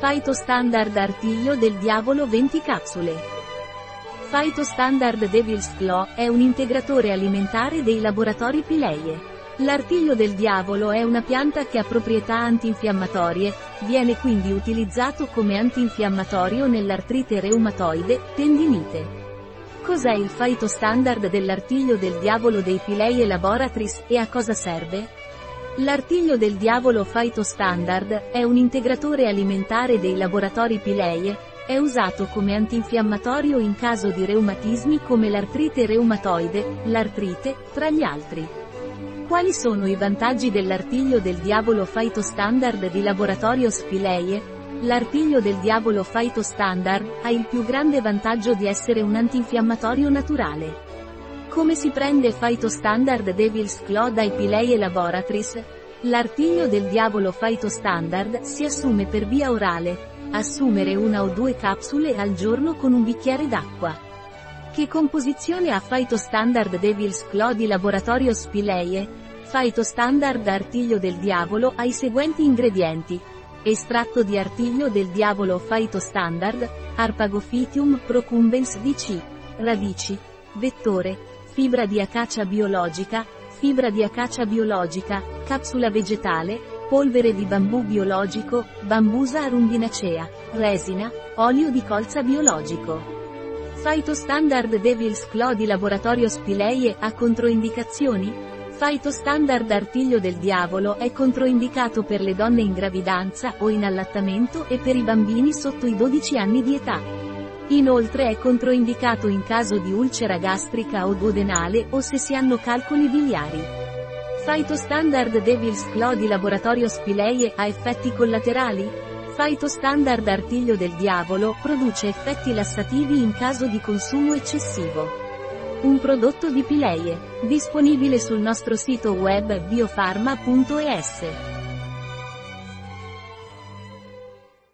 Phytostandard Artiglio del Diavolo 20 capsule. Phytostandard Devil's Claw è un integratore alimentare dei laboratori Pileie. L'artiglio del diavolo è una pianta che ha proprietà antinfiammatorie, viene quindi utilizzato come antinfiammatorio nell'artrite reumatoide, tendinite. Cos'è il phytostandard dell'artiglio del diavolo dei Pileie Laboratories e a cosa serve? L'artiglio del diavolo Phytostandard è un integratore alimentare dei laboratori Pileie, è usato come antinfiammatorio in caso di reumatismi come l'artrite reumatoide, l'artrite, tra gli altri. Quali sono i vantaggi dell'artiglio del diavolo Phytostandard di laboratorio Spileie? L'artiglio del diavolo Phytostandard ha il più grande vantaggio di essere un antinfiammatorio naturale. Come si prende Phytostandard Devil's Claw dai Pileie Laboratories? L'artiglio del diavolo Phytostandard si assume per via orale. Assumere una o due capsule al giorno con un bicchiere d'acqua. Che composizione ha Phytostandard Devil's Claw di laboratorio Spileie? Phytostandard Artiglio del diavolo ha i seguenti ingredienti. Estratto di artiglio del diavolo Phytostandard, Arpagophytium procumbens DC. Radici. Vettore, fibra di acacia biologica, fibra di acacia biologica, capsula vegetale, polvere di bambù biologico, bambusa arundinacea, resina, olio di colza biologico. Phytostandard Devil's Claw di laboratorio Spileie ha controindicazioni? Phytostandard artiglio del diavolo è controindicato per le donne in gravidanza o in allattamento e per i bambini sotto i 12 anni di età. Inoltre è controindicato in caso di ulcera gastrica o duodenale o se si hanno calcoli biliari. Phytostandard Devil's Claw di laboratorio Spileie ha effetti collaterali? Phytostandard Artiglio del Diavolo produce effetti lassativi in caso di consumo eccessivo. Un prodotto di Pileie, disponibile sul nostro sito web biofarma.es.